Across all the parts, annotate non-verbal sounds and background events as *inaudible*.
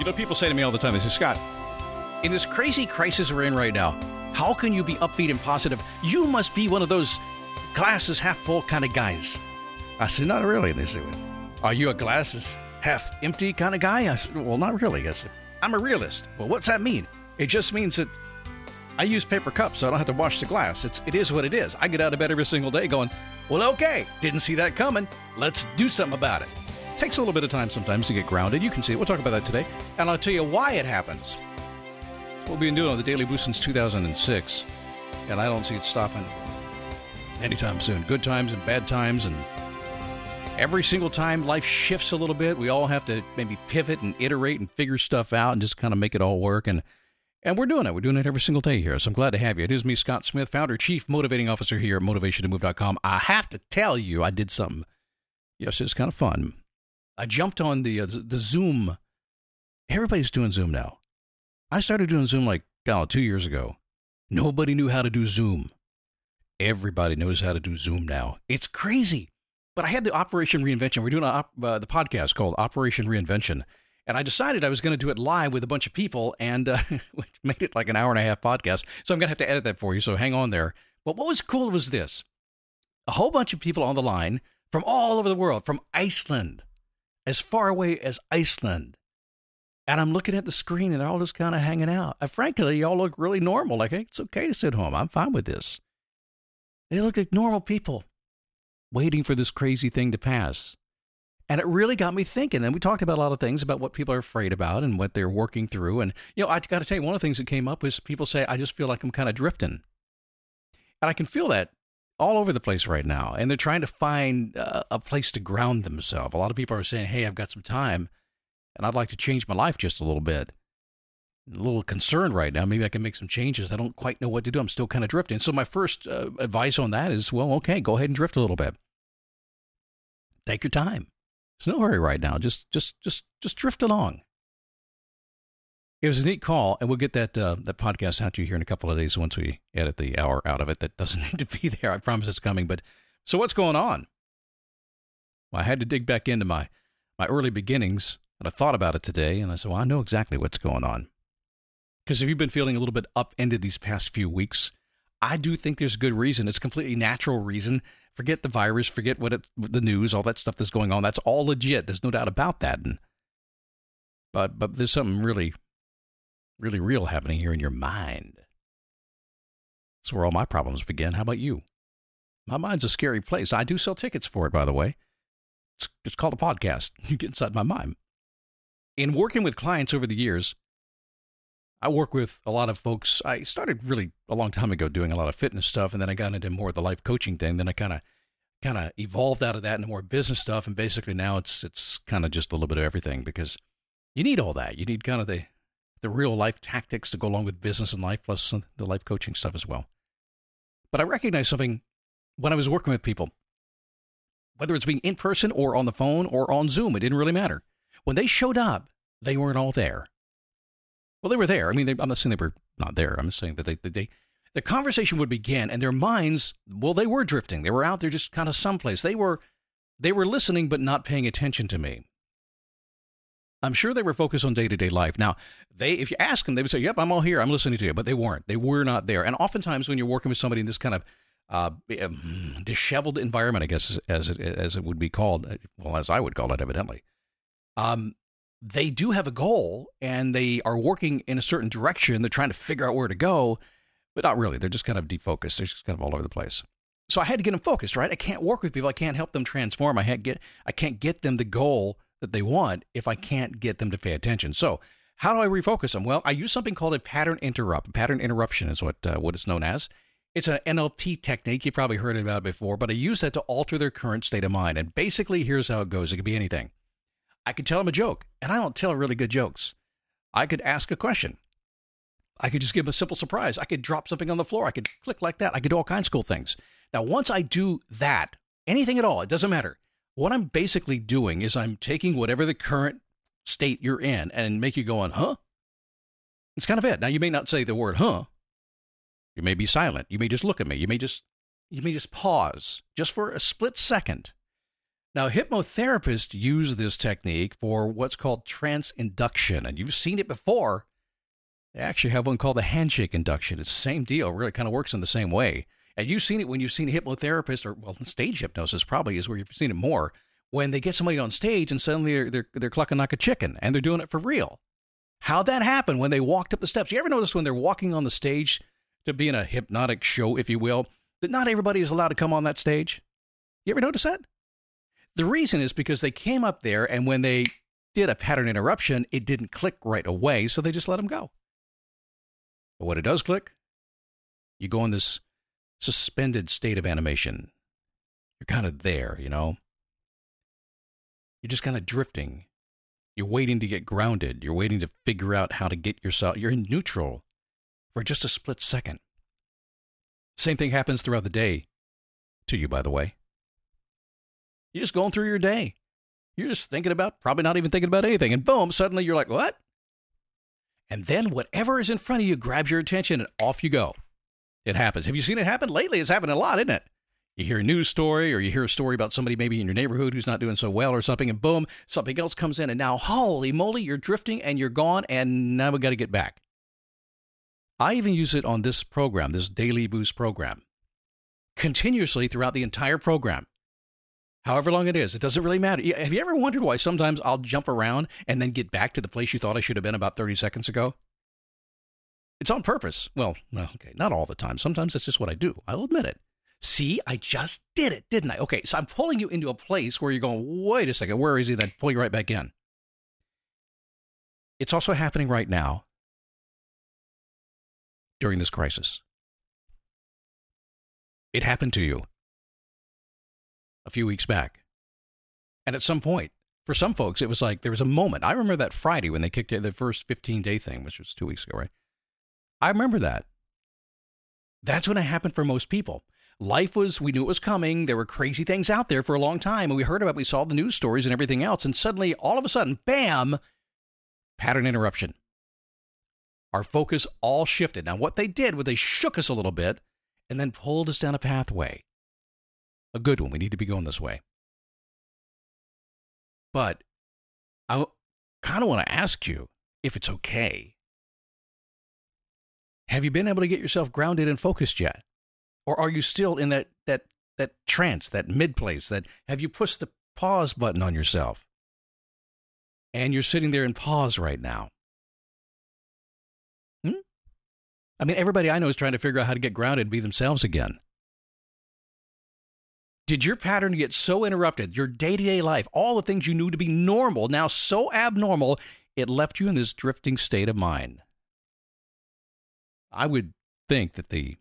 You know, people say to me all the time, they say, Scott, in this crazy crisis we're in right now, how can you be upbeat and positive? You must be one of those glasses half full kind of guys. I said, not really. They said, are you a glasses half empty kind of guy? I said, well, not really. I said, I'm a realist. Well, what's that mean? It just means that I use paper cups, so I don't have to wash the glass. It's it is what it is. I get out of bed every single day going, well, okay, didn't see that coming. Let's do something about it. Takes a little bit of time sometimes to get grounded. You can see it. We'll talk about that today, and I'll tell you why it happens. What we've been doing on the Daily Boost since 2006, and I don't see it stopping anytime soon. Good times and bad times, and every single time life shifts a little bit, we all have to maybe pivot and iterate and figure stuff out and just kind of make it all work. And and we're doing it. We're doing it every single day here. So I'm glad to have you. It is me, Scott Smith, founder, chief motivating officer here at motivationtomove.com. I have to tell you, I did something yesterday. It's kind of fun. I jumped on the uh, the Zoom. Everybody's doing Zoom now. I started doing Zoom like oh, two years ago. Nobody knew how to do Zoom. Everybody knows how to do Zoom now. It's crazy. But I had the Operation Reinvention. We're doing a, uh, the podcast called Operation Reinvention. And I decided I was going to do it live with a bunch of people and uh, *laughs* which made it like an hour and a half podcast. So I'm going to have to edit that for you. So hang on there. But what was cool was this a whole bunch of people on the line from all over the world, from Iceland, as far away as Iceland. And I'm looking at the screen and they're all just kind of hanging out. And frankly, y'all look really normal. Like, hey, it's okay to sit home. I'm fine with this. They look like normal people waiting for this crazy thing to pass. And it really got me thinking. And we talked about a lot of things about what people are afraid about and what they're working through. And, you know, I got to tell you, one of the things that came up was people say, I just feel like I'm kind of drifting. And I can feel that all over the place right now. And they're trying to find uh, a place to ground themselves. A lot of people are saying, hey, I've got some time and I'd like to change my life just a little bit. a little concerned right now. Maybe I can make some changes. I don't quite know what to do. I'm still kind of drifting. So my first uh, advice on that is, well, okay, go ahead and drift a little bit. Take your time. There's no hurry right now. Just, just, just, just drift along. It was a neat call, and we'll get that uh, that podcast out to you here in a couple of days once we edit the hour out of it. That doesn't *laughs* need to be there. I promise it's coming. But so what's going on? Well, I had to dig back into my my early beginnings, and I thought about it today, and I said, well, I know exactly what's going on. Because if you've been feeling a little bit upended these past few weeks, I do think there's good reason. It's completely natural reason. Forget the virus, forget what it, the news, all that stuff that's going on. That's all legit. There's no doubt about that. And, but but there's something really really real happening here in your mind. That's where all my problems begin. How about you? My mind's a scary place. I do sell tickets for it, by the way. It's, it's called a podcast. *laughs* You get inside my mind. In working with clients over the years, I work with a lot of folks. I started really a long time ago doing a lot of fitness stuff, and then I got into more of the life coaching thing. Then I kind of kind of evolved out of that into more business stuff, and basically now it's it's kind of just a little bit of everything because you need all that. You need kind of the the real life tactics to go along with business and life, plus the life coaching stuff as well. But I recognize something when I was working with people, whether it's being in person or on the phone or on Zoom, it didn't really matter. When they showed up, they weren't all there. Well, they were there. I mean, they, I'm not saying they were not there. I'm saying that they, they, they, the conversation would begin, and their minds, well, they were drifting. They were out there just kind of someplace. They were, they were listening but not paying attention to me. I'm sure they were focused on day to day life. Now, they, if you ask them, they would say, "Yep, I'm all here. I'm listening to you," but they weren't. They were not there. And oftentimes, when you're working with somebody in this kind of uh, um, disheveled environment, I guess as it, as it would be called, uh, well, as I would call it, evidently, um, they do have a goal and they are working in a certain direction. They're trying to figure out where to go, but not really. They're just kind of defocused. They're just kind of all over the place. So I had to get them focused, right? I can't work with people. I can't help them transform. I can't get I can't get them the goal that they want if I can't get them to pay attention. So, how do I refocus them? Well, I use something called a pattern interrupt. Pattern interruption is what uh, what it's known as. It's an NLP technique. You've probably heard about it before, but I use that to alter their current state of mind. And basically, here's how it goes. It could be anything. I could tell them a joke, and I don't tell really good jokes. I could ask a question. I could just give them a simple surprise. I could drop something on the floor. I could click like that. I could do all kinds of cool things. Now, once I do that, anything at all, it doesn't matter. What I'm basically doing is I'm taking whatever the current state you're in and make you go on, huh? It's kind of it. Now you may not say the word huh. You may be silent. You may just look at me. You may just you may just pause just for a split second. Now, hypnotherapists use this technique for what's called trance induction, and you've seen it before. They actually have one called the handshake induction. It's the same deal, really kind of works in the same way. And you've seen it when you've seen a hypnotherapist, or well, stage hypnosis probably is where you've seen it more. When they get somebody on stage and suddenly they're, they're, they're clucking like a chicken and they're doing it for real. How'd that happen when they walked up the steps? You ever notice when they're walking on the stage to be in a hypnotic show, if you will, that not everybody is allowed to come on that stage? You ever notice that? The reason is because they came up there and when they did a pattern interruption, it didn't click right away, so they just let them go. But when it does click, you go in this suspended state of animation. You're kind of there, you know? You're just kind of drifting. You're waiting to get grounded. You're waiting to figure out how to get yourself. You're in neutral for just a split second. Same thing happens throughout the day to you, by the way. You're just going through your day. You're just thinking about, probably not even thinking about anything. And boom, suddenly you're like, what? And then whatever is in front of you grabs your attention and off you go. It happens. Have you seen it happen? Lately, it's happened a lot, isn't it? You hear a news story or you hear a story about somebody maybe in your neighborhood who's not doing so well or something, and boom, something else comes in. And now, holy moly, you're drifting and you're gone, and now we got to get back. I even use it on this program, this Daily Boost program, continuously throughout the entire program however long it is. It doesn't really matter. Have you ever wondered why sometimes I'll jump around and then get back to the place you thought I should have been about 30 seconds ago? It's on purpose. Well, okay, not all the time. Sometimes that's just what I do. I'll admit it. See, I just did it, didn't I? Okay, so I'm pulling you into a place where you're going, wait a second, where is he? Then pull you right back in. It's also happening right now during this crisis. It happened to you a few weeks back. And at some point, for some folks, it was like there was a moment. I remember that Friday when they kicked the first 15 day thing, which was two weeks ago, right? I remember that. That's when it happened for most people. Life was, we knew it was coming. There were crazy things out there for a long time. And we heard about, we saw the news stories and everything else. And suddenly, all of a sudden, bam, pattern interruption. Our focus all shifted. Now, what they did was they shook us a little bit and then pulled us down a pathway a good one. We need to be going this way. But I kind of want to ask you if it's okay. Have you been able to get yourself grounded and focused yet? Or are you still in that that that trance, that mid place, that have you pushed the pause button on yourself? And you're sitting there in pause right now. Hmm? I mean, everybody I know is trying to figure out how to get grounded and be themselves again. Did your pattern get so interrupted, your day to day life, all the things you knew to be normal, now so abnormal, it left you in this drifting state of mind? I would think that the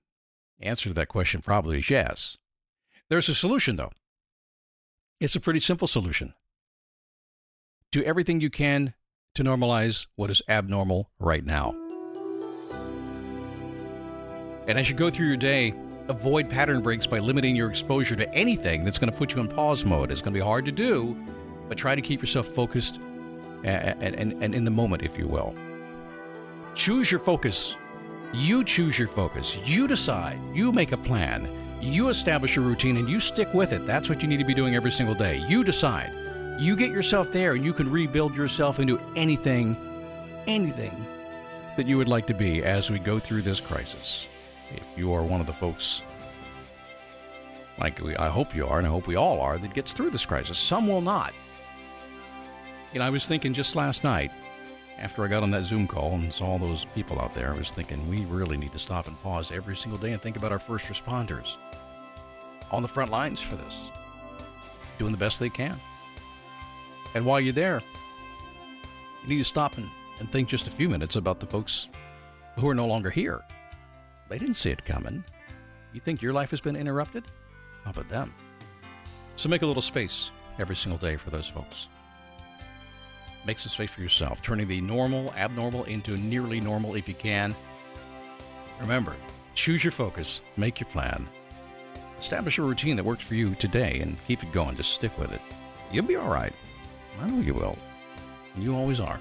answer to that question probably is yes. There's a solution, though. It's a pretty simple solution. Do everything you can to normalize what is abnormal right now. And as you go through your day, avoid pattern breaks by limiting your exposure to anything that's going to put you in pause mode. It's going to be hard to do, but try to keep yourself focused and, and, and in the moment, if you will. Choose your focus. You choose your focus. You decide. You make a plan. You establish a routine and you stick with it. That's what you need to be doing every single day. You decide. You get yourself there and you can rebuild yourself into anything, anything that you would like to be as we go through this crisis if you are one of the folks, like we, I hope you are, and I hope we all are, that gets through this crisis. Some will not. You know, I was thinking just last night, after I got on that Zoom call and saw all those people out there, I was thinking we really need to stop and pause every single day and think about our first responders on the front lines for this, doing the best they can. And while you're there, you need to stop and, and think just a few minutes about the folks who are no longer here. They didn't see it coming. You think your life has been interrupted? How about them? So make a little space every single day for those folks. Make some space for yourself, turning the normal, abnormal into nearly normal if you can. Remember, choose your focus, make your plan, establish a routine that works for you today, and keep it going. Just stick with it. You'll be all right. I know you will. You always are.